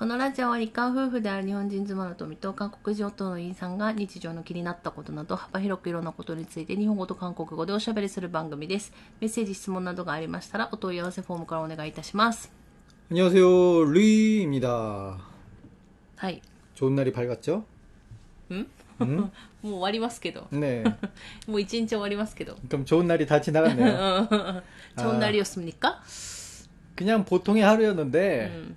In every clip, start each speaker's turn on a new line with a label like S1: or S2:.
S1: このラジオは日韓夫婦である日本人妻の富と韓国人夫のインさんが日常の気になったことなど幅広くいろんなことについて日本語と韓国語でおしゃべりする番組です。メッセージ、質問などがありましたらお問い合わせフォームからお願いいたします。
S2: 안녕하세요. 루이입니다.
S1: はい。
S2: 좋은 날이 밝았죠?
S1: ん
S2: 음?
S1: もう終わりますけど。
S2: 네.
S1: もう一日終わりますけど。
S2: 그럼 좋은 날이 다 지나갔네요.
S1: 좋은 날이었습니까?
S2: 그냥 보통의 하루였는데
S1: 음.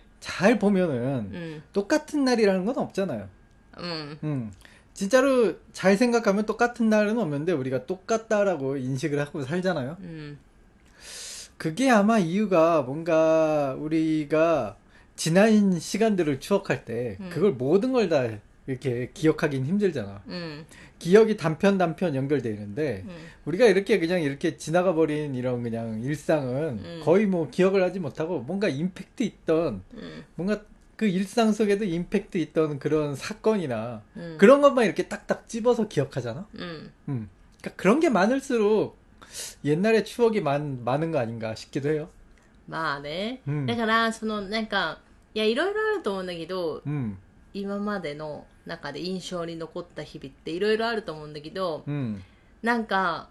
S2: 잘 보면은
S1: 음.
S2: 똑같은 날이라는 건 없잖아요.
S1: 음.
S2: 음. 진짜로 잘 생각하면 똑같은 날은 없는데 우리가 똑같다라고 인식을 하고 살잖아요.
S1: 음.
S2: 그게 아마 이유가 뭔가 우리가 지난 시간들을 추억할 때
S1: 음.
S2: 그걸 모든 걸 다 이렇게 기억하긴 힘들잖아.
S1: うん、
S2: 기억이 단편 단편 연결돼 있는데
S1: うん
S2: 우리가 이렇게 그냥 이렇게 지나가 버린 이런 그냥 일상은
S1: 음.
S2: 거의 뭐 기억을 하지 못하고 뭔가 임팩트 있던
S1: うん、
S2: 뭔가 그 일상 속에도 임팩트 있던 그런 사건이나
S1: うん、
S2: 그런 것만 이렇게 딱딱 집어서 기억하잖아.
S1: うん、
S2: 음. 그러니까 그런 게 많을수록 옛날의 추억이 많, 많은 거 아닌가 싶기도 해요.
S1: まあね、
S2: うん
S1: だからそのなんかいやいろいろあると思うんだけど
S2: 음,
S1: 今までの中で印象に残った日々っていろいろあると思うんだけど
S2: 음,
S1: なんか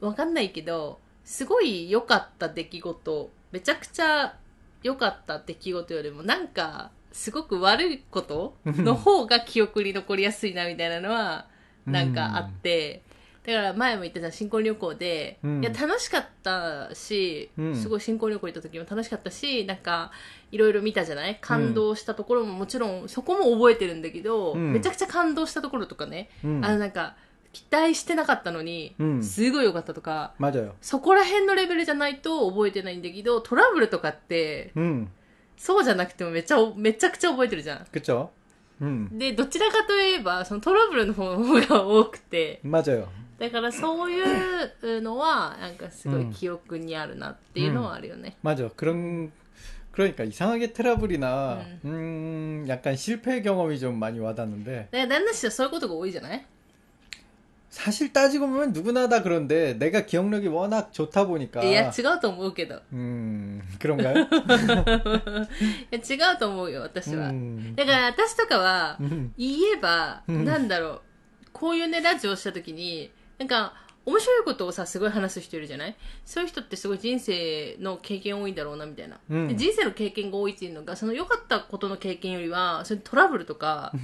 S1: わかんないけどすごい良かった出来事めちゃくちゃ良かった出来事よりもなんかすごく悪いことの方が記憶に残りやすいなみたいなのはなんかあって、だから前も言ったじゃん新婚旅行で、
S2: うん
S1: いや楽しかったし、
S2: うん
S1: すごい新婚旅行行った時も楽しかったしなんかいろいろ見たじゃない感動したところももちろんそこも覚えてるんだけど、
S2: うん
S1: めちゃくちゃ感動したところとかね、
S2: 음.
S1: あのなんか期待してなかったのに、
S2: うん
S1: すごい良かったとか
S2: 맞아요.
S1: そこら辺のレベルじゃないと覚えてないんだけどトラブルとかって
S2: 음,
S1: そうじゃなくてもめちゃめちゃくちゃ覚えてるじゃん
S2: 그쵸? 음,
S1: でどちらかといえばそのトラブルの方が多くて
S2: 맞아요.
S1: だからそういうのはなんかすごい記憶にあるなっていうのはあるよね、
S2: 맞아. 그런, 그러니까 이상하게 트러블이나, 음, 약간 실패 경험이 좀 많이 와닿는데,
S1: で旦那氏はそういうことが多いじゃない
S2: 사실 따지고 보면 누구나 다 그런데, 내가 기억력이 워낙 좋다 보니까,
S1: いや違うと思うけど
S2: 음, 그런가요?
S1: いや違うと思うよ私は、
S2: 음,
S1: だから私とかは
S2: 음,
S1: 言えば、
S2: うん
S1: なんだろう、こういうね、ラジオをした時に、 なんか、面白いことをさ、すごい話す人いるじゃない？そういう人ってすごい人生の経験多いんだろうな、みたいな。
S2: うん。
S1: で人生の経験が多いっていうのが、その良かったことの経験よりは、それトラブルとか、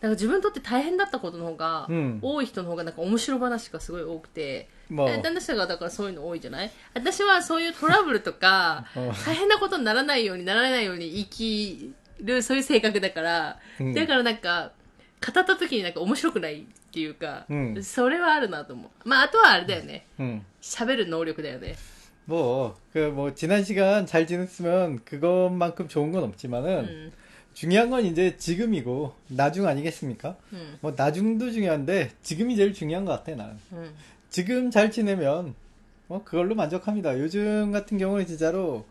S1: なんか自分にとって大変だったことの方が、
S2: うん。
S1: 多い人の方がなんか面白話がすごい多くて、
S2: 뭐,
S1: 旦那さんがだからそういうの多いじゃない？私はそういうトラブルとか
S2: うん。
S1: 大変なことにならないようにならないように生きるそういう性格だから、
S2: うん。
S1: だからなんか語った時になんか面白くないっていうか、
S2: うん
S1: それはあるなと思うまああとはあれだよね
S2: 음.
S1: 喋る能力だよね
S2: 뭐, 그, 뭐, 지난 시간 잘 지냈으면 그것만큼 좋은 건
S1: う
S2: 없지만은,
S1: ん
S2: 중요한 건 이제 지금이고, 나중 아니겠습니까?
S1: うん
S2: 뭐, 나중도 중요한데, 지금이 제일 중요한 것 같아, 나는.
S1: うん
S2: 지금 잘 지내면, 뭐, 그걸로 만족합니다. 요즘 같은 경우는 진짜로,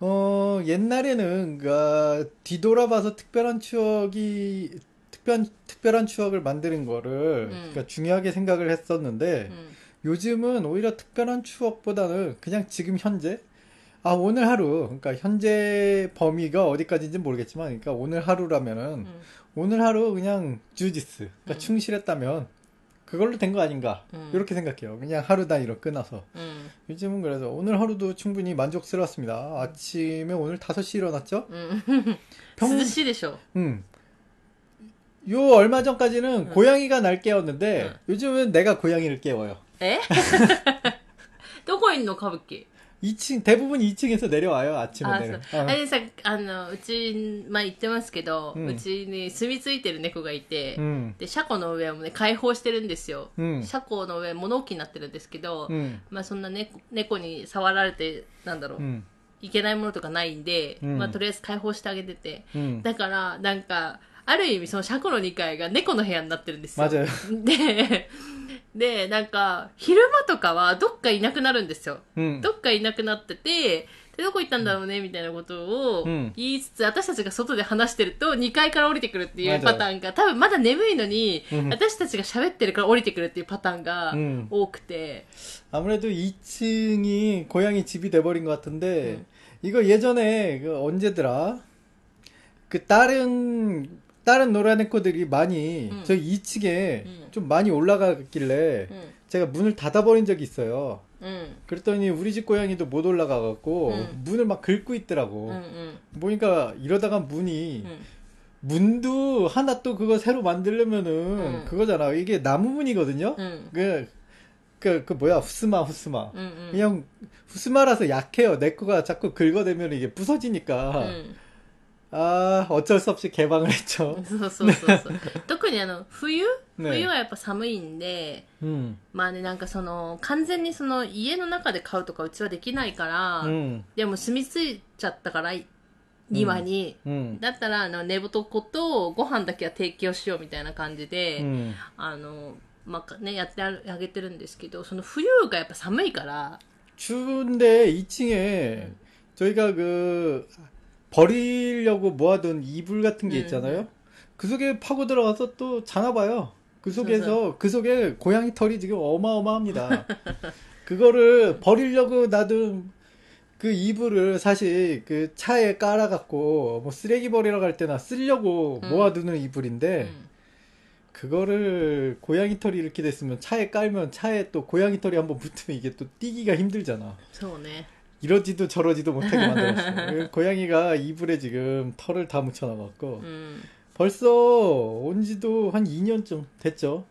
S2: 어, 옛날에는, 그, 뒤돌아봐서 특별한 추억이, 특별, 특별한 추억을 만드는 거를,
S1: 음.
S2: 그러니까 중요하게 생각을 했었는데,
S1: うん
S2: 요즘은 오히려 특별한 추억보다는 그냥 지금 현재 아 오늘 하루 그러니까 현재 범위가 어디까지인지 모르겠지만 그러니까 오늘 하루라면은
S1: うん
S2: 오늘 하루 그냥 주지스 그러니까
S1: 음.
S2: 충실했다면 그걸로 된 거 아닌가
S1: 음.
S2: 이렇게 생각해요 그냥 하루 단위로 끊어서
S1: うん
S2: 요즘은 그래서 오늘 하루도 충분히 만족스러웠습니다 아침에 오늘 5시 일어났죠
S1: うん、
S2: 평
S1: 涼しいでしょ
S2: 음. 요 얼마 전까지는
S1: 응.
S2: 고양이가 날 깨웠는데
S1: 응.
S2: 요즘은 내가 고양이를 깨워요
S1: えどこいんの歌舞伎
S2: 2층 대부분 2층에서 내려와요 아침에
S1: あ
S2: 내려.
S1: そうあれさあのうち、まあ、言ってますけど、
S2: う
S1: うんちに住み着いてる猫がいて、
S2: 음,
S1: で車庫の上をね開放してるんですよ、
S2: 음,
S1: 車庫の上物置になってるんですけど、
S2: 음,
S1: まあ、そんな猫猫に触られてなんだろう、
S2: 음,
S1: いけないものとかないんで、
S2: うん
S1: まあとりあえず解放してあげてて。
S2: 음.
S1: だから、なんか、 ある意味その車庫の2階が猫の部屋になってるんですよ。
S2: 맞아요.
S1: で、で、なんか、昼間とかはどっかいなくなるんですよ。
S2: 음.
S1: どっかいなくなってて、で、どこ行ったんだろうね、みたいなことを
S2: うん
S1: 言いつつ、私たちが外で話してると、2階から降りてくるっていう
S2: 맞아요
S1: パターンが、多分まだ眠いのに
S2: うん、
S1: 私たちが喋ってるから降りてくるっていうパターンが
S2: うん
S1: 多くて、
S2: 아무래도 2층이 고양이 집이 돼버린 것 같은데 이거 예전에 그 언제더라 그 다른 다른 노라네코들이 많이
S1: 음.
S2: 저희 2층에
S1: 음.
S2: 좀 많이 올라갔길래
S1: 음.
S2: 제가 문을 닫아버린 적이 있어요.
S1: 음.
S2: 그랬더니 우리 집 고양이도 못 올라가갖고
S1: 음.
S2: 문을 막 긁고 있더라고.
S1: 음,
S2: 보니까 이러다가 문이 문도 하나 또 그거 새로 만들려면은 그거잖아. 이게 나무 문이거든요. 그, 그, 그 뭐야 후스마 후스마. 그냥 후스마라서 약해요. 내 거가 자꾸 긁어대면 이게 부서지니까.
S1: ん
S2: 아 어쩔 수 없이 개방을 했죠.
S1: そうそうそうそう。特にあの、冬
S2: ね
S1: 冬はやっぱ寒いんで、
S2: 음,
S1: まあね、なんかその、完全にその家の中で飼うとかうちはできないから、
S2: 음,
S1: でも住み着いちゃったから、庭に。
S2: 음,
S1: だったら、あの、寝床とご飯だけは提供しようみたいな感じで、
S2: 음.
S1: あの、まあね、やってあげてるんですけど、その冬がやっぱ寒いから、
S2: 추운데 2층에 저희가 그 버리려고 모아둔 이불 같은 게
S1: 네.
S2: 있잖아요. 네. 그 속에 파고 들어가서 또 자나 봐요. 그 속에서 그 속에 고양이 털이 지금 어마어마합니다. 그거를 버리려고 놔둔 그 이불을 사실 그 차에 깔아갖고 뭐 쓰레기 버리러 갈 때나 쓰려고
S1: 음.
S2: 모아두는 이불인데
S1: 음.
S2: 그거를 고양이 털이 이렇게 됐으면 차에 깔면 차에 또 고양이 털이 한번 붙으면 이게 또 뛰기가 힘들잖아.
S1: 무서우네.
S2: 이러지도 저러지도 못하게 만들었어. 그 고양이가 이불에 지금 털을 다 묻혀놔갖고
S1: うん。
S2: 벌써 온 지도 한 2년쯤 됐죠.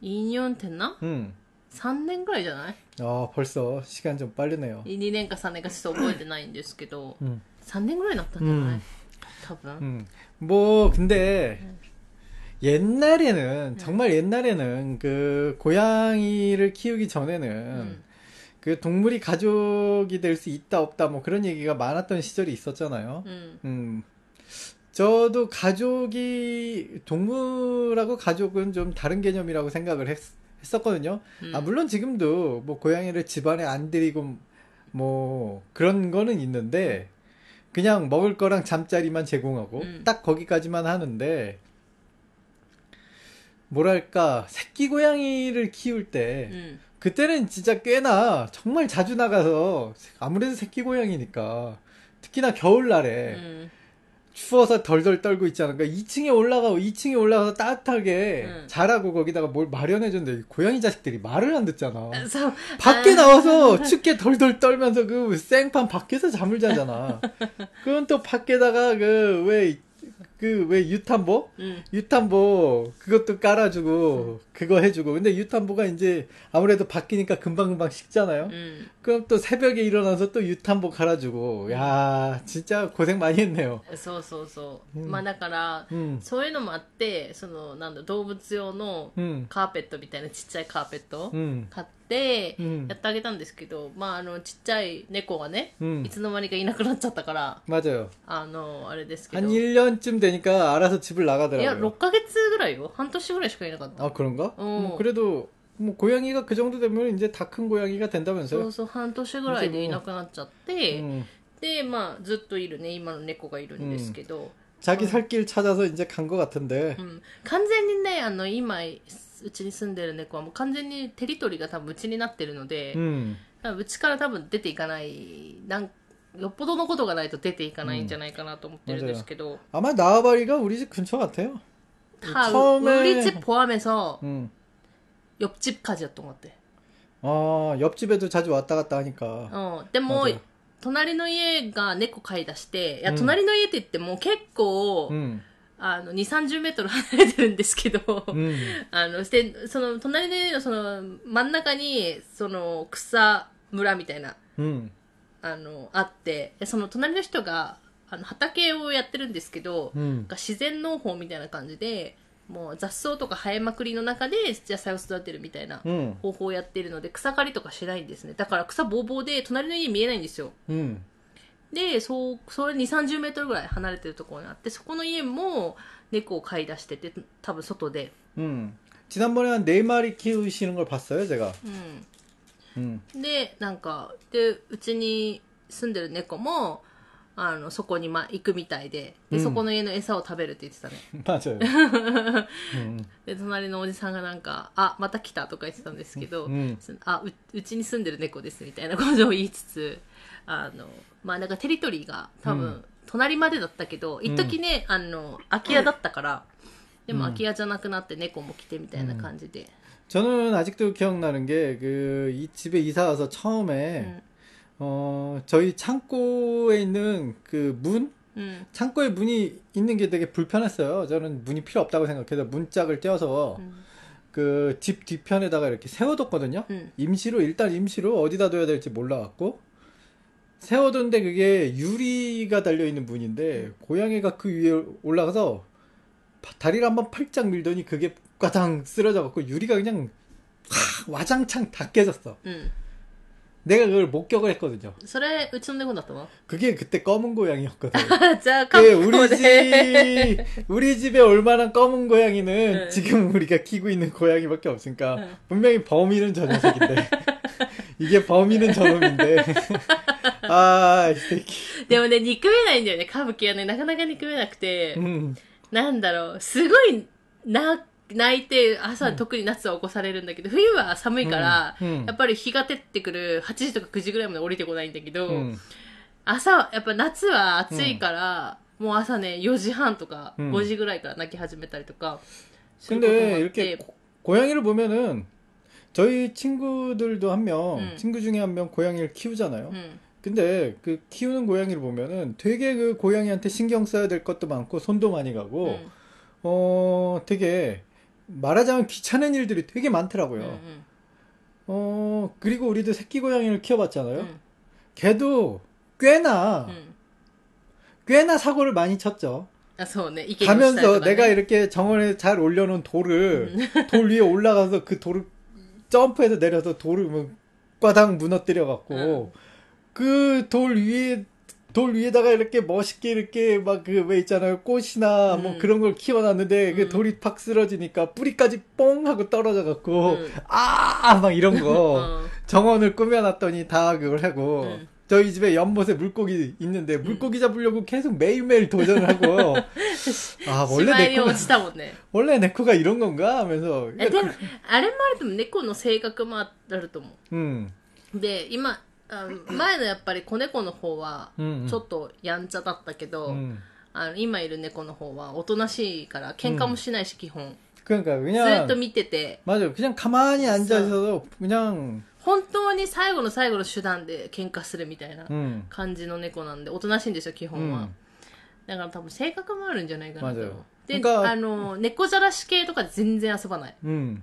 S1: イニョンってな
S2: 음.
S1: 3年ぐらいじゃない
S2: 아 벌써 시간 좀 빠르네요.
S1: 2年か3年かちょっと覚えてないんですけど、
S2: 음.
S1: 3年ぐらいになったんじゃない、
S2: うん
S1: 多分。
S2: 음. 뭐 근데 옛날에는 정말 옛날에는 그 고양이를 키우기 전에는
S1: うん。
S2: 그 동물이 가족이 될 수 있다 없다 뭐 그런 얘기가 많았던 시절이 있었잖아요.
S1: 음.
S2: 음. 저도 가족이 동물하고 가족은 좀 다른 개념이라고 생각을 했, 었거든요
S1: 아, 음.
S2: 아 물론 지금도 뭐 고양이를 집안에 안 데리고 뭐 그런 거는 있는데 그냥 먹을 거랑 잠자리만 제공하고
S1: 음.
S2: 딱 거기까지만 하는데 뭐랄까 새끼 고양이를 키울 때
S1: 음.
S2: 그때는 진짜 꽤나 정말 자주 나가서 아무래도 새끼 고양이니까 특히나 겨울날에
S1: 음.
S2: 추워서 덜덜 떨고 있잖아. 그러니까 2층에 올라가고 2층에 올라가서 따뜻하게
S1: 음.
S2: 자라고 거기다가 뭘 마련해 줬는데 고양이 자식들이 말을 안 듣잖아.
S1: 아, so,
S2: 밖에
S1: 아...
S2: 나와서 춥게 덜덜 떨면서 그 생판 밖에서 잠을 자잖아. 그건 또 밖에다가 그 왜 그 왜 유탄보?
S1: うん。
S2: 유탄보 그것도 깔아주고 그거 해주고 근데 유탄보가 이제 아무래도 바뀌니까 금방금방 식잖아요.
S1: うん。
S2: 그럼 또 새벽에 일어나서 또 유탄보 갈아주고 야 진짜 고생 많이 했네요.
S1: そうそうそう。
S2: うん
S1: まあだから、
S2: 음,
S1: そういうのもあって、その、なんだ、動物用の
S2: 음,
S1: カーペットみたいなちっちゃいカーペット
S2: 음,
S1: 買って、
S2: 음,
S1: やってあげたんですけど、まああの、ちっちゃい猫がね、
S2: 음.
S1: いつの間にかいなくなっちゃったから、
S2: 맞아요.
S1: あの、あれですけ
S2: 한
S1: ど。
S2: 1년쯤 되니까 알아서 집을
S1: いや、
S2: 나가더라고요.
S1: 6ヶ月ぐらいよ。半年ぐらいしかいなかった。
S2: 아 그런가?
S1: 어.
S2: 뭐 그래도 뭐 고양이가 그 정도 되면 이제 다 큰 고양이가
S1: そう
S2: 된다면서요?
S1: そう、半年ぐらいでいなくなっちゃって、
S2: 음,
S1: で、まあ、ずっといるね、今の猫がいるんですけど、
S2: 자기
S1: 어.
S2: 살 길 찾아서 이제 간 것 같은데.
S1: うん、完全にね、あの、今、 うちに住んでる猫はもう完全にテリトリーが多分うちになってるので、
S2: 음,
S1: うちから多分出ていかない、なんよっぽどのことがないと出ていかないんじゃないかなと思ってるんですけど、
S2: 아마 나와바리가 우리 집 근처 같아요.
S1: た
S2: 처음에
S1: うり집 포함해서
S2: 음.
S1: 옆집까지였던 것 같아.
S2: 아 옆집에도 자주 왔다 갔다 하니까.
S1: うん。でも
S2: 맞아요
S1: 、隣の家が猫飼い出して、いや、
S2: うん
S1: 隣の家って言っても結構、
S2: 음,
S1: あの、二、30メートル離れてるんですけど、
S2: うん、
S1: あの、して、その、隣の家のその、真ん中に、その、草村みたいな、
S2: うん、
S1: あの、あって、その隣の人が、あの、畑をやってるんですけど、うん、自然農法みたいな感じで、もう雑草とか生えまくりの中で野菜を育てるみたいな方法をやってるので、うん、草刈りとかしないんですね。だから草ぼうぼうで隣の家見えないんですよ、
S2: うん、
S1: で、そう、それ2、30メートルぐらい離れてるところにあって、そこの家も猫を飼い出してて、多分外で。
S2: 음. 지난번에 한 네 마리 키우시는 걸 봤어요, 제가.
S1: うん。
S2: 음.
S1: で、なんか、で、うちに住んでる猫も、あの、そこにま、行くみたいで、で、
S2: うん
S1: そこの家の餌を食べるって言ってたね。
S2: 맞아요. 음.
S1: で、隣のおじさんがなんか、あ、また来たとか言ってたんですけど、
S2: うん
S1: あう、うちに住んでる猫ですみたいなことを言いつつ、 あの、まあなんかテリトリーが多分、
S2: うん
S1: 隣までだったけど、一時ね、あの、空き家だったから、でも
S2: うん
S1: 空き家じゃなくなって猫も来てみたいな感じで。
S2: 저는 아직도 기억나는 게, 그, 이 집에 이사 와서 처음에,
S1: うん。
S2: 어, 저희 창고에 있는 그 문?
S1: うん。
S2: 창고에 문이 있는 게 되게 불편했어요. 저는 문이 필요 없다고 생각해서 문짝을 떼어서
S1: うん。
S2: 그 집 뒤편에다가 이렇게 세워뒀거든요.
S1: うん。
S2: 임시로, 일단 임시로 어디다 둬야 될지 몰라갖고. 세워뒀는데 그게 유리가 달려있는 문인데 고양이가 그 위에 올라가서 다리를 한번 팔짝 밀더니 그게 과당 쓰러져갖고 유리가 그냥 와장창 다 깨졌어.
S1: 응.
S2: 내가 그걸 목격을 했거든요.
S1: 그래, 으침내고 났더만.
S2: 그게 그때 검은 고양이였거든.
S1: 자,
S2: 예, 우리 집, 우리 집에 얼마나 검은 고양이는
S1: 네.
S2: 지금 우리가 키고 있는 고양이밖에 없으니까,
S1: 네.
S2: 분명히 범인은 저 녀석인데, 이게 범인은 저놈인데, 아이 새끼
S1: でもね、憎めないんだよね、歌舞伎はね、なかなか憎めなくて、
S2: 음,
S1: なんだろう、すごい、な、泣いて、朝、特に夏は起こされるんだけど、冬は寒いから、
S2: うんうん
S1: やっぱり日が照ってくる8時とか9時ぐらいまで降りてこないんだけど、
S2: 음,
S1: 朝、やっぱ夏は暑いから、もう朝ね、4時半とか
S2: うん
S1: 5時ぐらいから泣き始めたりとか、すること
S2: 근데
S1: もあっ
S2: 이렇게
S1: て、
S2: 고- 고양이를 보면은 저희 친구들도 한 명,
S1: 음.
S2: 친구 중에 한 명 고양이를 키우잖아요.
S1: うん。
S2: 근데 그 키우는 고양이를 보면은 되게 그 고양이한테 신경 써야 될 것도 많고 손도 많이 가고
S1: 음.
S2: 어 되게 말하자면 귀찮은 일들이 되게 많더라고요. 음. 어 그리고 우리도 새끼 고양이를 키워봤잖아요.
S1: 음.
S2: 걔도 꽤나 꽤나 사고를 많이 쳤죠. 가면서 내가 이렇게 정원에 잘 올려놓은 돌을 돌 위에 올라가서 그 돌을 점프해서 내려서 돌을 뭐 과당 무너뜨려 갖고. 그 돌 위에 돌 위에다가 이렇게 멋있게 이렇게 막 그 왜 있잖아요 꽃이나 뭐
S1: 음.
S2: 그런 걸 키워놨는데 그
S1: 음.
S2: 돌이 팍 쓰러지니까 뿌리까지 뽕 하고 떨어져 갖고
S1: 음.
S2: 아 막 이런 거
S1: うん。
S2: 정원을 꾸며놨더니 다 그걸 하고
S1: 음.
S2: 저희 집에 연못에 물고기 있는데 물고기 잡으려고 계속 매일매일 도전을 하고 아
S1: し
S2: 원래
S1: まいに
S2: 네코가
S1: 落ちたもんね。
S2: 원래 네코가 이런 건가 하면서
S1: えでも、あれもあると思う。猫の性格もあると思
S2: 음,
S1: う。で、今、 あ前のやっぱり子猫の方は、
S2: 음,
S1: ちょっとやんちゃだったけど、
S2: 음.
S1: あの今いる猫の方はおとなしいから喧嘩もしないし、基本。
S2: 그러니까
S1: ずっ
S2: 그냥
S1: と見てて、
S2: 맞아요 그냥 가만히 앉아 있어도 그냥
S1: 本当に最後の最後の手段で喧嘩するみたいな
S2: 음,
S1: 感じの猫なんで、おとなしいんですよ、基本は。
S2: 음.
S1: だから多分性格もあるんじゃないかなと。
S2: 맞아요
S1: で、
S2: なんか
S1: あの、猫じゃらし系とか全然遊ばない。
S2: 음.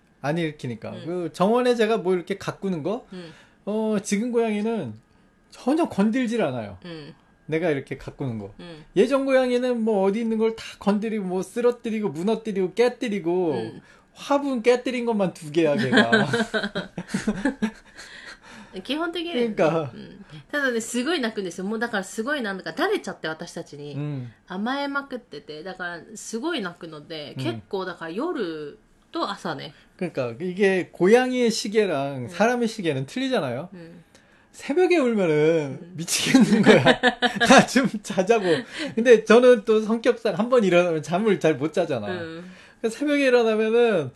S2: 안 일으키니까
S1: 음.
S2: 그 정원에 제가 뭐 이렇게 가꾸는 거
S1: うん。
S2: 어, 지금 고양이는 전혀 건들질 않아요.
S1: うん。
S2: 내가 이렇게 가꾸는 거.
S1: うん。
S2: 예전 고양이는 뭐 어디 있는 걸 다 건드리고 뭐 쓰러뜨리고 무너뜨리고 깨뜨리고
S1: 음.
S2: 화분 깨뜨린 것만 두 개야 걔가.
S1: 基本的に、
S2: 그러니까
S1: うんただね、すごい泣くんですよ。もうだからすごいなんだか慣れちゃって私たちに。
S2: 음,
S1: 甘えまくってて、だからすごい泣くので、
S2: うん
S1: 結構だから夜 と朝ね。
S2: 그러니까 이게 고양이의 시계랑 사람의 시계는 틀리잖아요.
S1: うん。
S2: 새벽에 울면은 미치겠는 거야. 나 좀 자자고. 근데 저는 또 성격상 한 번 일어나면 잠을 잘 못 자잖아.
S1: うん。
S2: 그래서 새벽에 일어나면은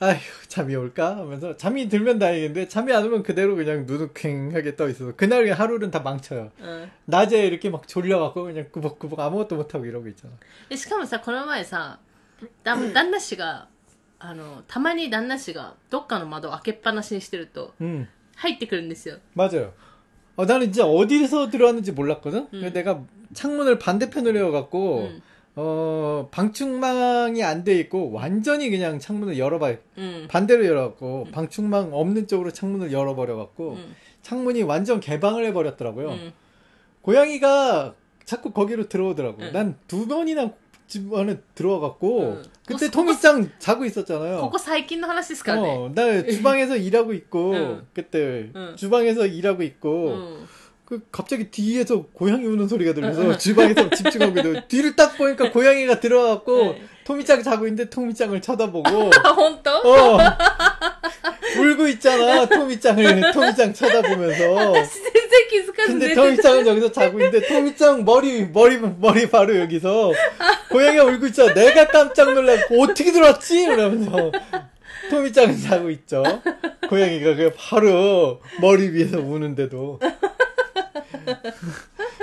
S2: 아휴 잠이 올까 하면서 잠이 들면 다행인데 잠이 안 오면 그대로 그냥 눈을 퀭하게 떠 있어서 그날 그냥 하루는 다 망쳐요.
S1: うん。
S2: 낮에 이렇게 막 졸려갖고 그냥 꾸벅꾸벅 아무것도 못하고 이러고 있잖아.
S1: でしかもさ、この前さ、だ旦那氏が、 あの、たまに旦那氏がどっかの窓を開けっぱなしにしてると、
S2: 음
S1: 入ってくるんですよ。
S2: 맞아요. 어, 나는 진짜 어디서 들어왔는지 몰랐거든?
S1: 음.
S2: 그래서 내가 창문을 반대편으로 열어갖고,
S1: 음.
S2: 어, 방충망이 안 돼 있고, 완전히 그냥 창문을 열어봐,
S1: 음.
S2: 반대로 열어갖고, 방충망 없는 쪽으로 창문을 열어버려갖고,
S1: 음.
S2: 창문이 완전 개방을 해버렸더라고요.
S1: 음.
S2: 고양이가 자꾸 거기로 들어오더라고.
S1: 응.
S2: 난 두 번이나 집 안에 들어와갖고
S1: 응.
S2: 그때
S1: 어,
S2: 통일장 자고 있었잖아요.
S1: 그거 사이킨 하나씩
S2: 어, 나 주방에서 일하고 있고
S1: 응.
S2: 그때
S1: 응.
S2: 주방에서 일하고 있고 그 갑자기 뒤에서 고양이 우는 소리가 들려서 주방에서 집중하고 있 뒤를 딱 보니까 고양이가 들어와갖고
S1: 네.
S2: 토미짱 자고 있는데 토미짱을 쳐다보고.
S1: 혼또?
S2: 어, 울고 있잖아 토미짱을. 토미짱 쳐다보면서. 근데 토미짱은 여기서 자고 있는데 토미짱 머리 머리 머리 바로 여기서 고양이가 울고 있잖아 내가 깜짝 놀라고 어떻게 들었지? 이러면서 토미짱은 자고 있죠. 고양이가 그 바로 머리 위에서 우는데도.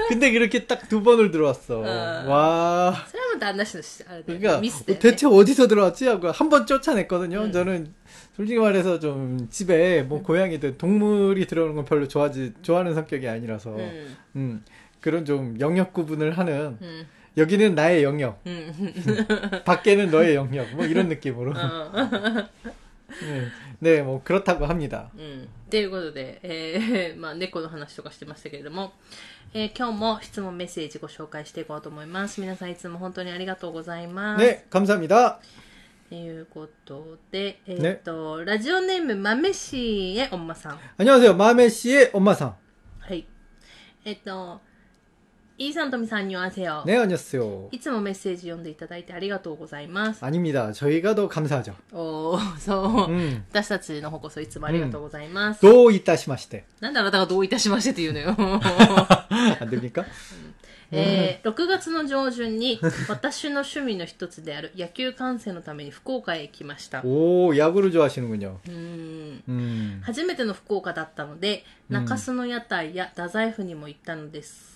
S2: 근데 이렇게 딱 두 번을 들어왔어. 와.
S1: 번도 안 나시죠? 아, 네.
S2: 그러니까
S1: 미스대. 네,
S2: 대체 네. 어디서 들어왔지 하고 한 번 쫓아냈거든요.
S1: 음.
S2: 저는 솔직히 말해서 좀 집에 뭐 음. 고양이들 동물이 들어오는 건 별로 좋아하지 좋아하는 성격이 아니라서
S1: 음,
S2: 음 그런 좀 영역 구분을 하는.
S1: 음.
S2: 여기는 나의 영역.
S1: 음.
S2: 밖에는 너의 영역. 뭐 이런 느낌으로.
S1: 어.
S2: 네, 네, 뭐 그렇다고 합니다.
S1: うん。ということで、えー、まあ、猫の話とかしてましたけれども、えー、今日も質問メッセージご紹介していこうと思います。皆さんいつも本当にありがとうございます。
S2: 네, 감사합니다.
S1: ということで、えーっと、ラジオネーム、豆しえおんまさん。
S2: 안녕하세요, 마메 씨의 엄마상.
S1: はい。えっと、 イーさんとみさんにはせよ。
S2: 네, 안녕하세요.
S1: いつもメッセージ読んでいただいてありがとうございます。
S2: 아닙니다. 저희가 더 감사하죠.
S1: おー、そう。
S2: 음,
S1: 私たちの方こそいつもありがとうございます。
S2: 또 이따시마시대.
S1: なんであなたがどういたしましてって言うのよ。
S2: 안 됩니까?
S1: えー6月の上旬に私の趣味の一つである野球観戦のために福岡へ行きました。う
S2: 오, 야구를 좋아하시는군요.
S1: ーん
S2: 음.
S1: 初めての福岡だったので、
S2: うん
S1: 中洲の屋台や太宰府にも行ったのです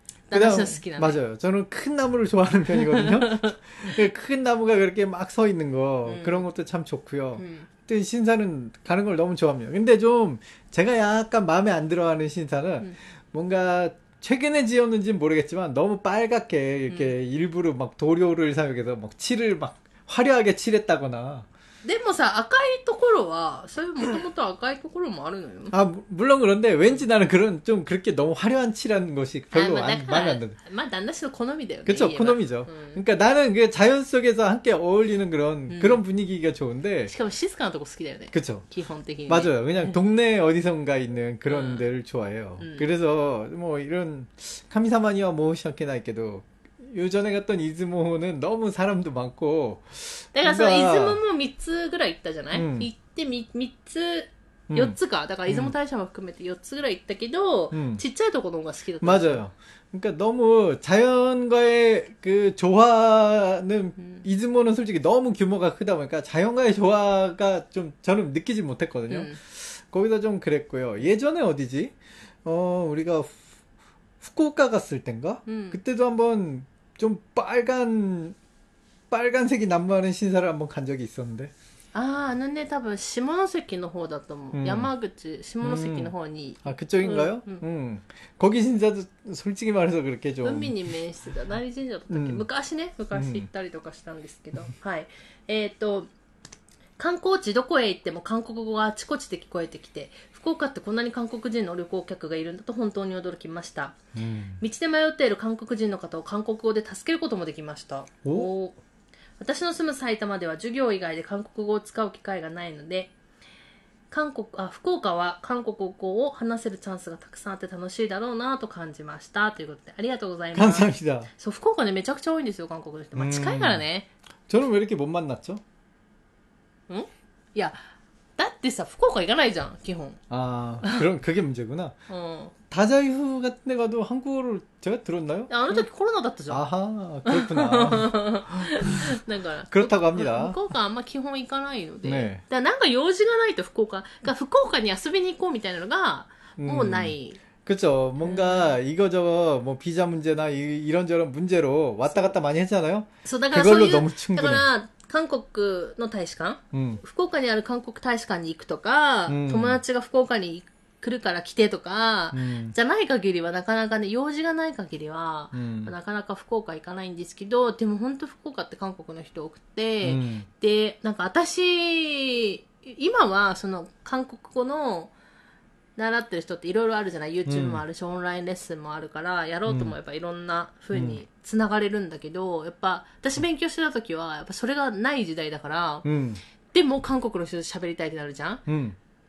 S1: 나나씨가
S2: 맞아요. 저는 큰 나무를 좋아하는 편이거든요. 네, 큰 나무가 그렇게 막 서 있는 거
S1: 음.
S2: 그런 것도 참 좋고요. 음. 또 신사는 가는 걸 너무 좋아합니다. 근데 좀 제가 약간 마음에 안 들어하는 신사는
S1: 음.
S2: 뭔가 최근에 지었는지는 모르겠지만 너무 빨갛게 이렇게
S1: 음.
S2: 일부러 막 도료를 사용해서 막 칠을 막 화려하게 칠했다거나
S1: でもさ、赤いところは、そういうもともと赤いところもあるのよ。
S2: 아 무- 물론 그런데 왠지 나는 그런 좀 그렇게 너무 화려한 칠하는 것이
S1: あ
S2: 별로
S1: まあ、だ
S2: 안,
S1: か
S2: 마음에
S1: ら
S2: 안 든다.
S1: まあ、旦那氏の好みだよね。
S2: 그쵸
S1: 言えば
S2: 코놈이죠.
S1: うん
S2: 그러니까 나는 그 자연 속에서 함께 어울리는 그런
S1: 음.
S2: 그런 분위기가 좋은데
S1: しかも静かなとこ好きだよね。
S2: 그쵸
S1: 基本的に、ね。
S2: 맞아요. 그냥 동네 어디선가 있는 그런
S1: 음.
S2: 데를 좋아해요.
S1: 음.
S2: 그래서 뭐 이런 카미사마니와 모시아케나 있게도 요전에 갔던 이즈모는 너무 사람도 많고
S1: だからその、出
S2: が
S1: 雲も3つぐらい行ったじゃない、
S2: うん
S1: 行ってみ3つ、
S2: 음.
S1: 4つか。だから出雲大社も含めて4つぐらい行ったけど、
S2: うん
S1: ちっちゃいとこの方が好きだった。
S2: 맞아요. 그러니까 너무 자연과의 그 조화는
S1: 음.
S2: 이즈모는 솔직히 너무 규모가 크다 보니까 자연과의 조화가 좀 저는 느끼지 못했거든요.
S1: うん。
S2: 거기서 좀 그랬고요. 예전에 어디지? 어, 우리가 후- 후쿠오카 갔을 땐가?
S1: 음.
S2: 그때도 한번 좀 빨간, 빨간색이 난무하는 신사를 한번 간 적이 있었는데.
S1: ああ、あのね、多分、下関の方だと思う。
S2: うん
S1: 山口、下関の方に、
S2: 아, 그쪽인가요?
S1: 음,
S2: 음. 거기 신사도 솔직히 말해서 그렇게 좀.
S1: 海に面してた何神社だったっけ、
S2: うん
S1: 昔ね昔行ったりとかしたんですけど、はいえっ、と 観光地どこへ行っても韓国語があちこちで聞こえてきて福岡ってこんなに韓国人の旅行客がいるんだと本当に驚きました
S2: 음.
S1: 道で迷っている韓国人の方を韓国語で助けることもできました
S2: お
S1: おー私の住む埼玉では授業以外で韓国語を使う機会がないので韓国あ福岡は韓国語を話せるチャンスがたくさんあって楽しいだろうなと感じましたということでありがとうございます
S2: 감사합니다.
S1: そう、福岡ね、めちゃくちゃ多いんですよ、韓国の人。まあ、
S2: うん
S1: 近いからね。
S2: 저는 왜 이렇게 못 만났죠?
S1: いや、 だってさ、福岡行かないじゃん、基本。
S2: 아, 그럼 그게 문제구나.
S1: うん。
S2: 다자이후 같은 데 가도 한국어를 제가 들었나요?
S1: あの時コロナだったじゃん。
S2: 아하, 그렇구나.
S1: だから。
S2: 그렇다고 합니다.
S1: 福岡あんま基本行かないので。
S2: ね
S1: だからなんか用事がないと福岡、が福岡に遊びに行こうみたいなのが、もうない。
S2: 그쵸. 뭔가 이거저거 뭐 비자 문제나 이, 이런저런 문제로 왔다 갔다 많이 했잖아요.
S1: そう、だからそう
S2: 그걸로
S1: いう、
S2: 너무
S1: だ
S2: 충분해.
S1: 韓国の大使館、
S2: うん、
S1: 福岡にある韓国大使館に行くとか、
S2: うん、
S1: 友達が福岡に来るから来てとか、
S2: うん、
S1: じゃない限りはなかなかね、用事がない限りは、なかなか福岡行かないんですけど、でも本当福岡って韓国の人多くて、で、なんか私、今はその韓国語の、習ってる人っていろいろあるじゃない？YouTube もあるし、オンラインレッスンもあるからやろうともやっぱいろんなふうにつながれるんだけど、やっぱ私勉強してた時はやっぱそれがない時代だから、でも韓国の人と喋りたいってなるじゃん、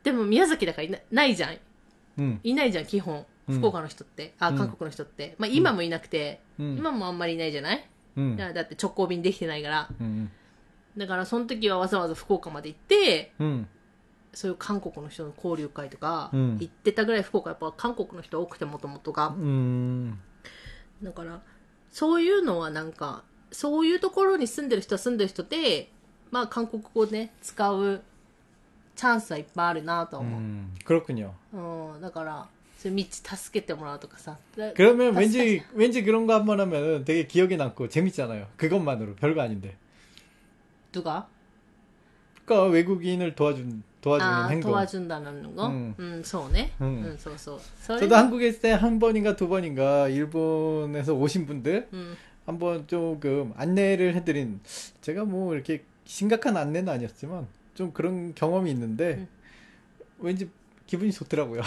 S1: でも宮崎だからいなないじゃん、いないじゃん基本。福岡の人って、あ韓国の人って、まあ、今もいなくて、今もあんまりいないじゃない、だって直行便できてないから、だからその時はわざわざ福岡まで行って、そういう韓国の人の交流会とか、
S2: うん
S1: 行ってたぐらい福岡やっぱ韓国の人多くてもともとが。
S2: 음.
S1: だから、そういうのはなんか、そういうところに住んでる人は住んでる人で、まあ韓国語ね、使うチャンスはいっぱいあるなと思う。
S2: 음. 그렇군요.
S1: うん、だから、そういう道助けてもらうとかさ。だ
S2: 그러면
S1: 助け
S2: 왠지 왠지 그런 거 한 번 하면 되게 기억에 남고 재밌잖아요. 그것만으로 별거 아닌데.
S1: とか
S2: 그러니까 외국인을 도와준 도와주는
S1: ああ、
S2: 행동.
S1: 問わ順だなのが、
S2: う
S1: うんん、そうね。
S2: う
S1: うんん、そうそう。それ
S2: 저도 한국에 있을 때 한 번인가 두 번인가 일본에서 오신 분들
S1: うん、
S2: 한번 조금 안내를 해드린 제가 뭐 이렇게 심각한 안내는 아니었지만 좀 그런 경험이 있는데 왠지 기분이 좋더라고요.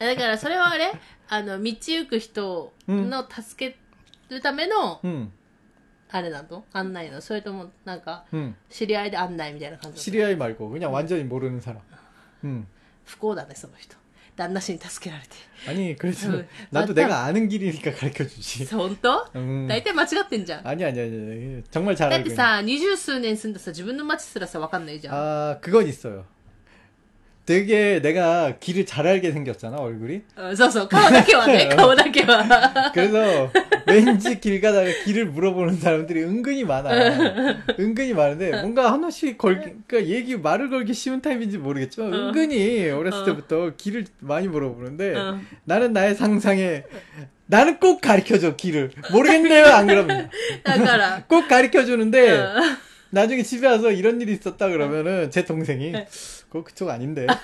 S1: えだからそれはあれあの、道行く人の助けるための、
S2: 음,
S1: あれなの案内なのそれとも、なんか、
S2: 음.
S1: 知り合いで案内みたいな感じなの
S2: 시리아이 말고 그냥 완전히 모르는 사람. 음.
S1: 不幸だね、その人。旦那氏に助けられて。
S2: 아니 그래서
S1: 음,
S2: 나도
S1: 맞다.
S2: 내가 아는 길이니까 가르쳐 주지.
S1: 本当
S2: 음.
S1: 大体間違ってんじゃん。
S2: 아니 아니 아니 정말 잘
S1: だっ
S2: 알고
S1: て
S2: 있는.
S1: さ、二十数年住んださ、自分の街すらさ、わかんないじゃん。
S2: 아 그건 있어요. 되게 내가 길을 잘 알게 생겼잖아 얼굴이.
S1: 어서서 가오다케와 네 가오다케 어.
S2: 그래서 왠지 길 가다가 길을 물어보는 사람들이 은근히 많아. 은근히 많은데 뭔가 하나씩 걸 그러니까 얘기 말을 걸기 쉬운 타입인지 모르겠지만
S1: 어.
S2: 은근히 어렸을
S1: 어.
S2: 때부터 길을 많이 물어보는데
S1: 어.
S2: 나는 나의 상상에 나는 꼭 가르쳐줘 길을 모르겠네요 안 그러면. 꼭 가르쳐주는데
S1: 어.
S2: 나중에 집에 와서 이런 일이 있었다 그러면은 제 동생이. 네. 그거 그쪽 아닌데
S1: だ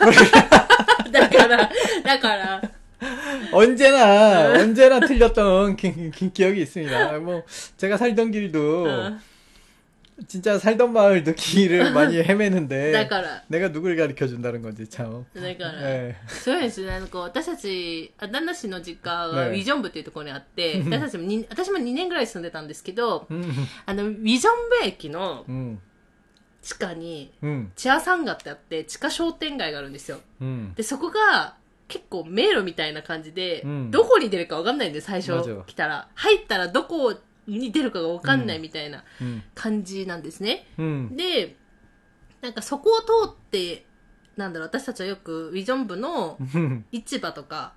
S1: から、だから、
S2: 언제나 언제나 틀렸던 기, 기- 기억이 있습니다. 뭐 제가 살던 길도
S1: うん。
S2: 진짜 살던 마을도 길을 많이 헤매는데
S1: だから、
S2: 내가 누굴 가르쳐 준다는 건지 참.
S1: だから、
S2: 예.
S1: そうですね。なんか私たち、あ旦那氏の実家がウ
S2: ね
S1: ィジョン部っていうところにあって、私たちもに私も2年ぐらい住んでたんですけど、
S2: 음,
S1: あの、ウィジョン部駅の
S2: 음,
S1: 地下に、チアサンガってあって、地下商店街があるんですよ。
S2: うん、
S1: で、そこが、結構迷路みたいな感じで、
S2: うん、
S1: どこに出るか分かんないんで最初来たら。入ったらどこに出るかが分かんないみたいな感じなんですね、
S2: うん。
S1: うん、でなんかそこを通ってなんだろう私たちはよくウィジョン部の市場とか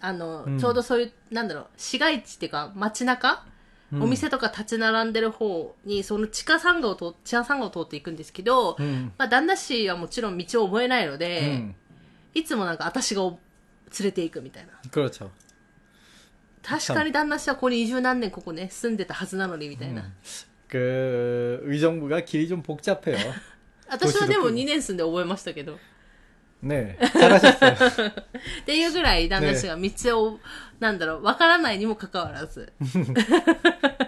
S1: あの、ちょうどそういうなんだろう市街地っていうか街中お店とか立ち並んでる方に、その地下産業を通、地下産業を通っていくんですけど、
S2: 음,
S1: まあ、旦那氏はもちろん道を覚えないので、
S2: 음.
S1: いつもなんか私がお連れて行くみたいな。
S2: 그렇죠.
S1: 確かに旦那氏はここに二十何年ここね、住んでたはずなのにみたいな。
S2: 그 의정부가 길이 좀 복잡해요.
S1: 私はでも
S2: どうしよう
S1: 2年住んで覚えましたけど。
S2: ねえ、正しいすよ。
S1: っていうぐらい旦那氏が道を、なんだろう、わからないにもかかわらず。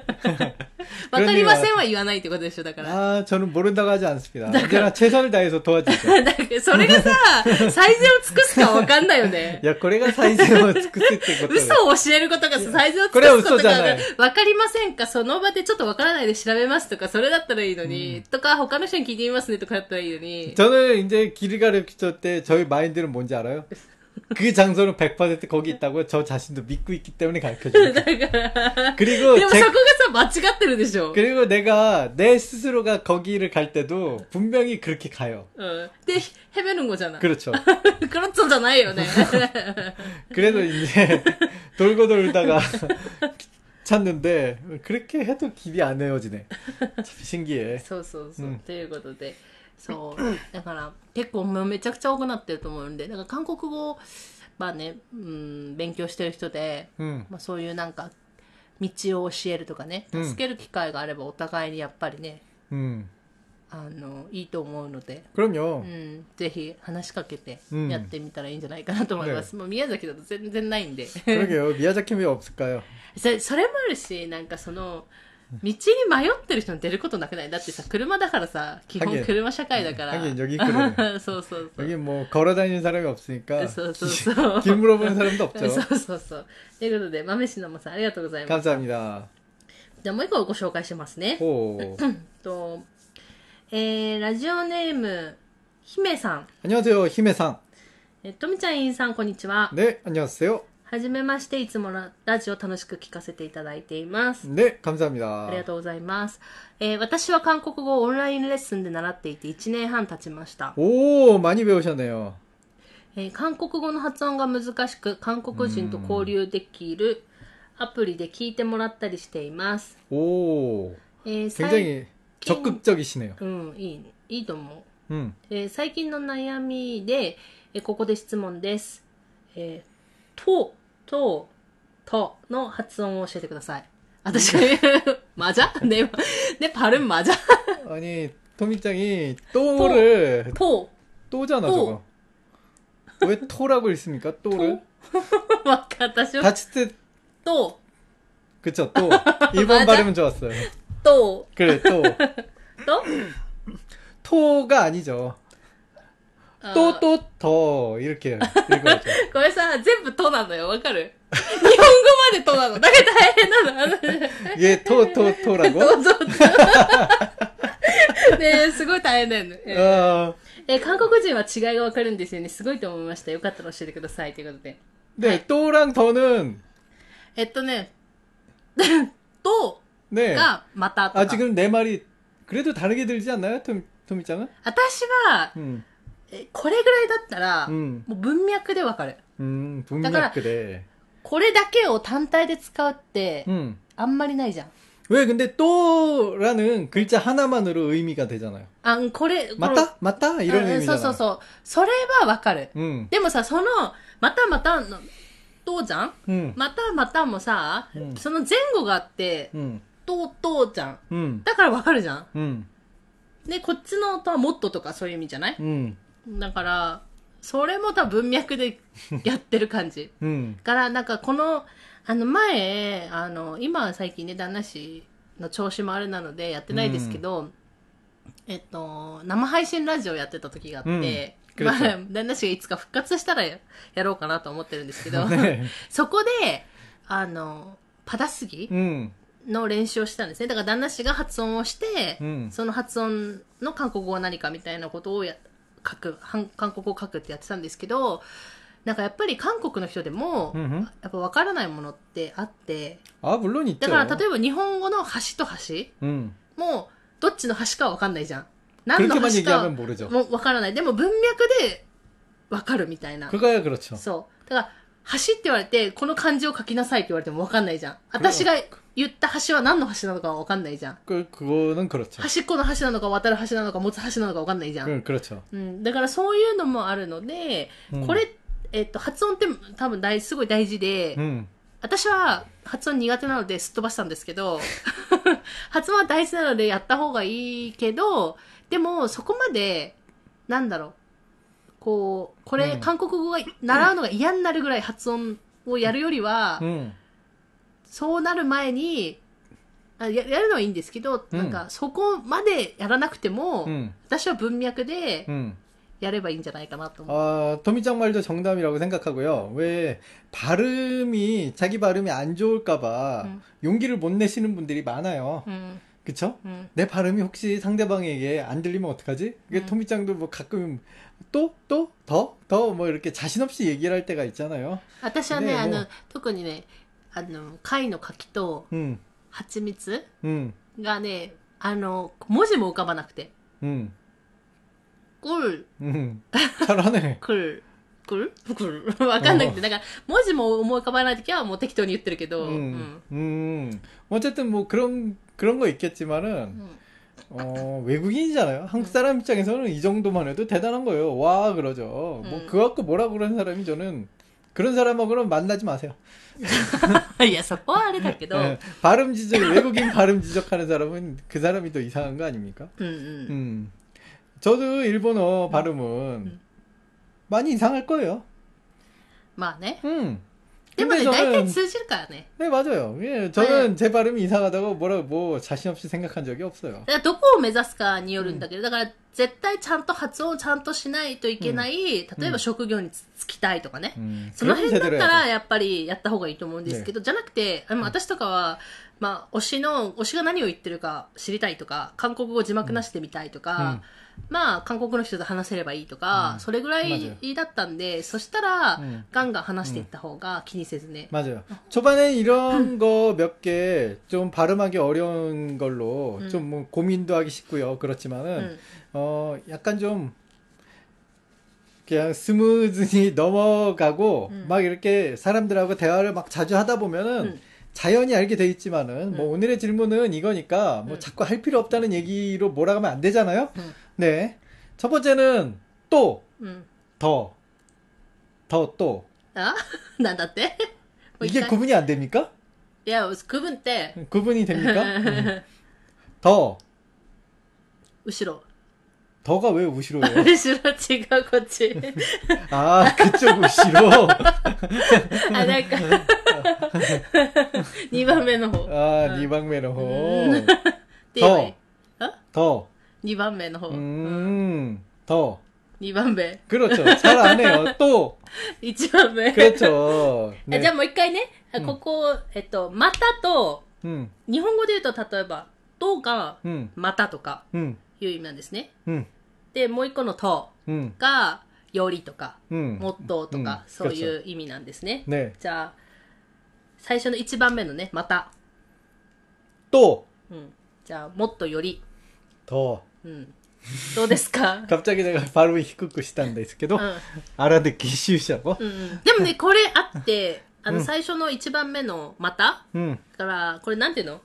S1: わかりませんは言わないってことでしょ、だから。
S2: 아, 저는 모른다고 하지 않습니다. 언제나 최선을 다해서 도와주죠.
S1: だからそれがさ、最善を尽くすかわかんないよね。
S2: 야, 거래가 사이즈を尽くすってことだよ
S1: 嘘を教えることがさ最善を尽く
S2: これは
S1: すことが
S2: 嘘じゃない
S1: わかりませんかその場でちょっとわからないで調べますとか、それだったらいいのに、とか、他の人に聞いてみますねとかだったらいいのに。
S2: 저는 이제 길을 가르칠 때 저희 마인드는 뭔지 알아요? 그 장소는 100% 거기 있다고 저 자신도 믿고 있기 때문에 가르쳐줘요.
S1: だから、
S2: 그리고
S1: でもそ
S2: 제,
S1: こがさ、間違ってるでしょ。
S2: 그리고 내가 내 스스로가 거기를 갈 때도 분명히 그렇게 가요.
S1: うん。で、ヘベるんごじゃない。
S2: 그렇죠.
S1: クロッツォじゃないよね。
S2: 그래도 이제 돌고 돌다가 찾는데 그렇게 해도 길이 안 헤어지네. 참 신기해.
S1: そうそうそう。
S2: うん
S1: ということで、 そう。だから結構めちゃくちゃ多くなってると思うんでだから韓国語まあね、うん、勉強してる人で、
S2: うん、
S1: まあ、そういうなんか道を教えるとかね助ける機会があればお互いにやっぱりね、
S2: うん、
S1: あのいいと思うので、うん、ぜひ話しかけてやってみたらいいんじゃないかなと思います。うん、もう宮崎だと全然ないんで。それもあるし、なんかその 道に迷ってる人に出ることなくないだってさ、車だからさ、基本
S2: ハゲ
S1: 車社会だから。
S2: ハゲ여기그래
S1: そうそうそう。
S2: 여기 뭐 걸어다니는 사람이 없으니까
S1: そうそうそう。
S2: 길 물어보는 사람도 없죠.
S1: そうそうそう。ということで、豆しのもさんありがとうございます。
S2: 감사합니다.
S1: じゃあもう一個ご紹介しますね。
S2: 오.
S1: と、えー、ラジオネーム、姫さん。
S2: 안녕하세요. 히메상.
S1: え、とみちゃん、いんさん、こんにちは。
S2: 네, 안녕하세요.
S1: はじめまして、いつもララジオ楽しく聞かせていただいています。
S2: 네, 감사합니다.
S1: ありがとうございます。えー私は韓国語をオンラインレッスンで習っていて1年半経ちました。
S2: 오, 많이 배우셨네요.
S1: えー韓国語の発音が難しく、韓国人と交流できるアプリで聞いてもらったりしています。
S2: 오,
S1: えーさい
S2: 굉장히 적극적이시네요.
S1: うん、いい、いいと思う。
S2: 음.
S1: えー最近の悩みで、えーここで質問です。えーと、 と、との発音を教えてください。私が言う、まじゃね、ね、パルンまじゃ
S2: 아니, 토미짱이 또를
S1: と、
S2: 또잖아,
S1: 또.
S2: 저거. 왜 토라고 읽습니까? 또를?
S1: わかった、私は、
S2: 다칠 때
S1: と、
S2: 그쵸, 또. 일본
S1: 맞아.
S2: 발음은 좋았어요.
S1: と、
S2: 그래, 또.
S1: と、
S2: 토가 아니죠.
S1: あー
S2: 또, 또, 더. 이렇게 읽어야죠.
S1: これさ、全部となのよ、わかる日本語までとなの。だけど大変なの。
S2: 이게 토, 토, 토라고?
S1: そうそうそう。ねえすごい大変だよね。え
S2: 어,
S1: え韓国人は違いがわかるんですよね。すごいと思いました。よかったら教えてください。ということで。
S2: 네, 또랑 더는,
S1: えっとね、と
S2: 네.
S1: がまたとか。
S2: 아, 지금 내 말이, 그래도 다르게 들리지 않나요? 토미, 토미짱은?
S1: 私は、
S2: 음,
S1: えこれぐらいだったら、
S2: 음,
S1: もう文脈でわかる。
S2: 음,
S1: 다가라.
S2: 분명 그래.
S1: これだけを単体で使うって、
S2: 음.
S1: あんまりないじゃん。
S2: 왜 근데 또라는 글자 하나만으로 의미가 되잖아요.
S1: あ、うんこれ、この
S2: 맞다? 맞다? 이런
S1: うん
S2: 의미잖아.
S1: そうそうそう。それはわかる。
S2: 음.
S1: でもさ、その、またまたの、どうじゃん
S2: 음.
S1: またまたもさ、
S2: うん
S1: その前後があって、
S2: 음.
S1: とうとうじゃん。
S2: 음.
S1: だからわかるじゃん。
S2: 음.
S1: で、こっちのとはもっととかそういう意味じゃない
S2: 음.
S1: だから、それも多分文脈でやってる感じ。
S2: う
S1: ん、から、なんかこの、あの前、あの、今は最近ね、旦那氏の調子もあれなのでやってないですけど、うん、えっと、生配信ラジオやってた時があって、
S2: うん、
S1: まあ、旦那氏がいつか復活したらやろうかなと思ってるんですけど、
S2: ね、
S1: そこで、あの、パダスギ、の練習をしたんですね。だから旦那氏が発音をして、
S2: うん、
S1: その発音の韓国語は何かみたいなことをや書く、はん韓国語を書くってやってたんですけど、なんかやっぱり韓国の人でも、
S2: 음.
S1: やっぱ分からないものってあって、
S2: 아, 물론 있죠.
S1: だから例えば日本語の端と端
S2: 음.
S1: も、どっちの端かは分かんないじゃん。何の
S2: 그렇게만
S1: 端か
S2: 얘기하면 모르죠.
S1: も分からない。でも文脈で分かるみたいな。
S2: 그거야 그렇죠.
S1: そう。だから、 橋って言われて、この漢字を書きなさいって言われても分かんないじゃん。私が言った橋は何の橋なのかは分かんないじゃん。
S2: 그, 그거는 그렇죠.
S1: 端っこの橋なのか渡る橋なのか持つ橋なのか分かんないじゃん。
S2: 그, 그렇죠.
S1: うん。だからそういうのもあるので、
S2: うん
S1: これ、えっと、発音って多分大、すごい大事で、
S2: 음.
S1: 私は発音苦手なのですっ飛ばしたんですけど、発音は大事なのでやった方がいいけど、でもそこまで、なんだろう、 こう、これ、
S2: うん
S1: 韓国語が習うのが嫌になるぐらい発音をやるよりは、
S2: 음.
S1: そうなる前に、あややるのはいいんですけど、
S2: うん
S1: なんかそこまでやらなくても、
S2: 음.
S1: 私は文脈で
S2: 음.
S1: やればいいんじゃないかなと思う。
S2: 아, 토미짱 말도 정답이라고 생각하고요. 왜 발음이 자기 발음이 안 좋을까봐
S1: 음.
S2: 용기를 못 내시는 분들이 많아요.
S1: うん。
S2: 그쵸?
S1: 음.
S2: 내 발음이 혹시 상대방에게 안 들리면 어떡하지? 이게
S1: 음.
S2: 토미짱도 뭐 가끔 또, 또, 더, 더 뭐 이렇게 자신 없이 얘기를 할 때가 있잖아요.
S1: 私はね、
S2: ねもう
S1: あの、特にね、あの、貝の柿と
S2: 음,
S1: 蜂蜜
S2: 음,
S1: がね、あの、文字も浮かばなくて。
S2: 음,
S1: 꿀,
S2: 음. 잘하네.
S1: くる、くるくるわかんなくて、だから、文字も思い浮かばないときはもう適当に言ってるけど、
S2: 음, 음. 어쨌든 뭐 그런, 그런 거 있겠지만은,
S1: うん
S2: 어, 외국인이잖아요. 한국 사람 입장에서는 이 정도만 해도 대단한 거예요. 와, 그러죠. 뭐,
S1: 음.
S2: 뭐, 그거 갖고 뭐라 그러는 사람이 저는, 그런 사람하고는 만나지 마세요.
S1: 예서 꼬아리 닦기도.
S2: 예, 발음 지적, 외국인 발음 지적하는 사람은 그 사람이 더 이상한 거 아닙니까?
S1: 음, 음.
S2: 음. 저도 일본어 음. 발음은
S1: 음.
S2: 많이 이상할 거예요.
S1: 마네?
S2: 음.
S1: でもね、
S2: 근데
S1: 大体
S2: 저는,
S1: 通じるからね。
S2: 네, 맞아요. 예, 저는 제 발음이 이상하다고 뭐라, 뭐, 자신 없이 생각한 적이 없어요.
S1: だからどこを目指すかによるんだけど、だから絶対ちゃんと発音ちゃんとしないといけない、例えば職業に就きたいとかね。
S2: 음.
S1: その
S2: 그러면
S1: 辺だっ
S2: 제대로
S1: た
S2: 해야죠.
S1: らやっぱりやった方がいいと思うんですけど、じゃなくて、あの私とかは、まあ、推しの、推しが何を言ってるか知りたいとか、韓国語字幕なしで見たいとか、 まあ、韓国の人と話せればいいとか、
S2: うん
S1: それぐら
S2: ま
S1: いだったんで、そしたら、
S2: うん
S1: ガンガン話していった方が気にせずね。
S2: 맞아요. 초반에 이런 거 몇 개 좀 발음하기 어려운 걸로
S1: 음.
S2: 좀 뭐 고민도 하기 쉽고요.
S1: う
S2: 그렇지만은
S1: ん。
S2: 어 약간 좀 그냥 스무즈니 넘어가고
S1: 음.
S2: 막 이렇게 사람들하고 대화를 막 자주 하다 보면은
S1: 음.
S2: 자연히 알게 돼 있지만은 뭐
S1: 음.
S2: 오늘의 질문은 이거니까 뭐
S1: 음.
S2: 자꾸 할 필요 없다는 얘기로 몰아가면 안 되잖아요. 네. 첫 번째는 또,
S1: 음.
S2: 더, 더 또.
S1: 아? 난다 때? 뭐
S2: 이게 구분이 안 됩니까?
S1: 야, 구분 때.
S2: 구분이 됩니까? 음. 더.
S1: 우시로.
S2: 더가 왜 우시로예요?
S1: 우시로 지가 거치.
S2: 아 그쪽 우시로.
S1: 아 그러니까.
S2: 니방매너호.
S1: 아니방매너호 더. 어?
S2: 더.
S1: 2番目の方。
S2: 음, 더.
S1: 2番目。
S2: 그렇죠. 잘 안 해요. 또.
S1: 1番目。
S2: 그렇죠.
S1: あ
S2: 네.
S1: じゃあもう一回ね、あ
S2: うん
S1: ここ、えっと、またと、
S2: 음,
S1: 日本語で言うと例えば、とが、
S2: 음,
S1: またとか
S2: 음,
S1: いう意味なんですね。
S2: 음,
S1: で、もう一個のと
S2: 음,
S1: が、よりとか、
S2: 음.
S1: もっととか、
S2: うん
S1: そういう意味なんですね。
S2: 네.
S1: じゃあ、最初の1番目のね、また。
S2: 또.
S1: うん。じゃあ、もっとより。
S2: 더.
S1: うん。どうですか
S2: 갑자기 내가 발음이低くしたんですけど
S1: うん。
S2: 알아듣기 쉬우시라고?
S1: うんうん。でもね、これあって、あの、
S2: うん
S1: 最初の1番目のまた
S2: 음.
S1: だから、これなんていうの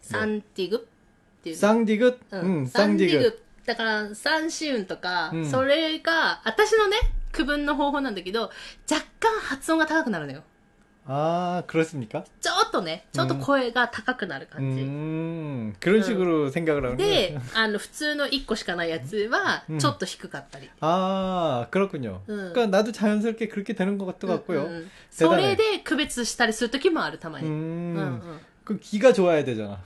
S1: サンティグっていうの
S2: 쌍디귿?
S1: う
S2: 음,
S1: ん。サンディ
S2: 쌍디귿.
S1: グ。だから、サンシウンとか、
S2: うん
S1: それが、私のね、区分の方法なんだけど、若干発音が高くなるのよ。
S2: 아, 그렇습니까?
S1: ちょっとね、ちょっと声が高くなる感じ。
S2: 음, 그런 식으로 생각을 하는
S1: で
S2: 거예요.
S1: 、あの、普通の1個しかないやつは
S2: う、ん
S1: ちょっと低かったり。
S2: 아, 그렇군요.
S1: 음.
S2: 그러니까 나도 자연스럽게 그렇게 되는 것 같,
S1: うん
S2: 같고요.
S1: うんうんそれで区別したりするときもある、たまに。
S2: 음,
S1: うんうん。
S2: 그 기가 좋아야 되잖아.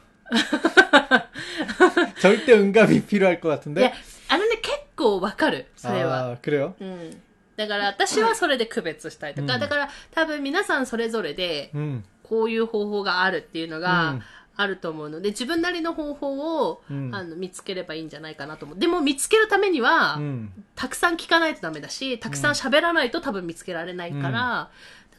S2: 절대 응감이 필요할 것
S1: いや
S2: 같은데.
S1: 、あのね、結構わかる、それは。
S2: 아, 그래요?
S1: うん。 だから私はそれで区別したりとか、
S2: うん。
S1: だから多分皆さんそれぞれで
S2: 음,
S1: こういう方法があるっていうの
S2: う
S1: が
S2: ん。
S1: あると思うので、自分なりの方法を、
S2: うん。
S1: あの見つければいいんじゃないかなと思う。でも見つけるためには、
S2: 음,
S1: たくさん聞かないとダメだし、たくさん喋らないと多分見つけられないから、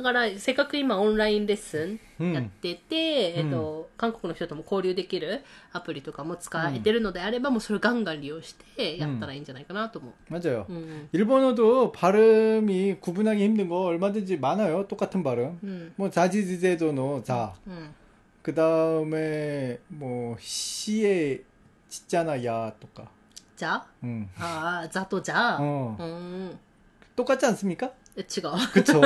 S1: だからせっかく今オンラインレッスンやってて、
S2: うん
S1: えっと、韓国の人とも交流できるアプリとかも使えてるのであれば、もうそれをガンガン利用してやったらいいんじゃないかなと思
S2: 맞아요.
S1: う。うん。
S2: 일본어도 발음이 구분하기 힘든 거 얼마든지 많아요. 똑같은 발음.
S1: うん。
S2: 뭐 자지지제도노 자.
S1: うん。
S2: 그 다음에 뭐 시에 짓잖아 야 또까.
S1: じゃあ
S2: 음.
S1: ああ、ざとじゃあ。
S2: 어.
S1: うーん。
S2: 똑같지 않습니까?
S1: え違う。
S2: 그쵸.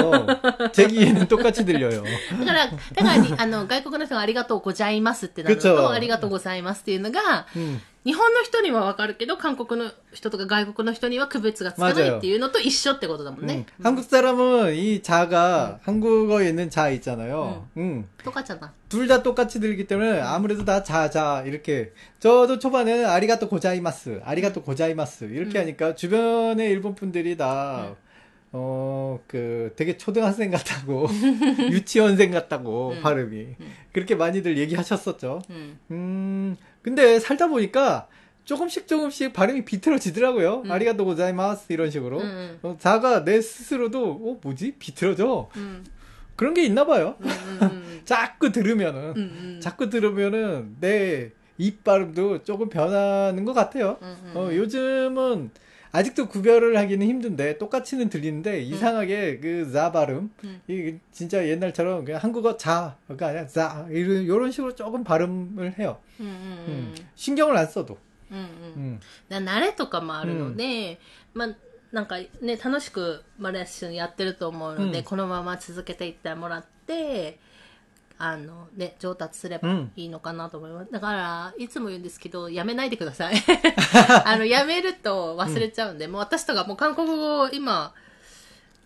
S2: 제 귀에는 똑같이 들려요.
S1: だから、だからに、あの、外国の人がありがとうございますってなるの
S2: くっそ
S1: と、ありがとうございますっていうのが、
S2: 음.
S1: 日本の人にはわかるけど、韓国の人とか外国の人には区別がつかないっていうのと一緒ってことだもん
S2: 음.
S1: ね。
S2: 한국 사람은 이 자가 한국어에 있는 자 있잖아요. 음.
S1: とかちゃな。
S2: 둘 다 똑같이 들리기 때문에 아무래도 다 자, 자, 이렇게. 저도 초반에는 아리가또 고자이마스, 아리가또 고자이마스, 이렇게
S1: 음.
S2: 하니까 주변의 일본 분들이 다, 어, 그, 되게 초등학생 같다고, 유치원생 같다고,
S1: 음.
S2: 발음이.
S1: 음.
S2: 그렇게 많이들 얘기하셨었죠.
S1: うん。
S2: 음, 근데 살다 보니까 조금씩 조금씩 발음이 비틀어지더라고요.
S1: 음.
S2: 아리가또 고자이마스 이런 식으로.
S1: 음.
S2: 어, 자가 내 스스로도 어 뭐지 비틀어져
S1: 음.
S2: 그런 게 있나 봐요.
S1: 음. 음.
S2: 자꾸 들으면은
S1: 음. 음.
S2: 자꾸 들으면은 내 입 발음도 조금 변하는 것 같아요.
S1: 음. 음.
S2: 어, 요즘은 아직도 구별을 하기는 힘든데 똑같이는 들리는데 이상하게 그 자 발음
S1: 음.
S2: 이 진짜 옛날처럼 그냥 한국어 자가 아니라 자 이런 이런 식으로 조금 발음을 해요.
S1: うんうん
S2: 음. 신경을 안 써도.
S1: うんうん
S2: 음.
S1: な慣れとかもあるので、まあなんかね楽しくまあレッスンやってると思うので、
S2: うん
S1: このまま続けていってもらって あのね上達すれば
S2: うん。
S1: いいのかなと思います、だからいつも言うんですけどやめないでください。あのやめると忘れちゃうんで、もう私とかもう韓国語を今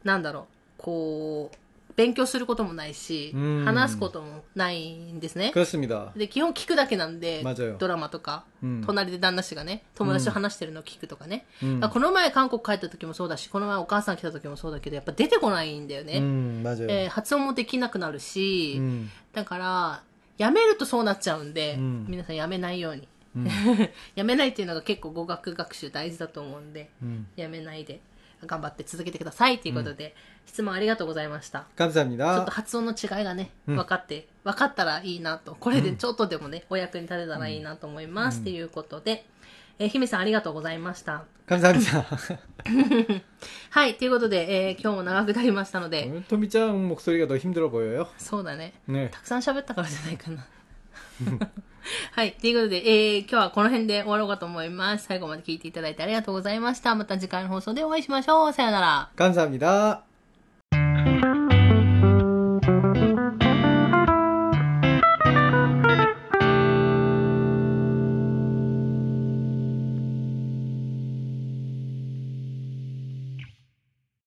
S1: なんだろうこう勉強することもないし、
S2: うん
S1: 話すこともないんですね
S2: 그렇습니다.
S1: で基本聞くだけなんで
S2: 맞아요
S1: ドラマとか、
S2: 음.
S1: 隣で旦那氏がね友達と話してるのを聞くとかね、
S2: 음.
S1: あこの前韓国帰った時もそうだしこの前お母さん来た時もそうだけどやっぱ出てこないんだよね、
S2: 음, 맞아요.
S1: えー発音もできなくなるし、
S2: 음.
S1: だからやめるとそうなっちゃうんで、
S2: うん
S1: 皆さんやめないように、
S2: 음.
S1: やめないっていうのが結構語学学習大事だと思うんで
S2: 음.
S1: やめないで 頑張って続けてくださいということで、質問ありがとうございましたちょっ
S2: 감사합니다.
S1: と発音の違いがね、
S2: うん
S1: 分かって、分かったらいいなと。これでちょっとでもね、お役に立てたらいいなと思います。と、いうことで、えー姫さんありがとうございました。
S2: 감사합니다.
S1: はい、ということで、えー今日も長くなりましたので、
S2: 오늘 토미짱 목소리가 더 힘들어 보여요.
S1: そうだね。
S2: 네.
S1: たくさん喋ったからじゃないかな。 はい。ということで、えー、今日はこの辺で終わろうかと思います。最後まで聞いていただいてありがとうございました。また次回の放送でお会いしましょう。さよなら。
S2: 感謝합니 다。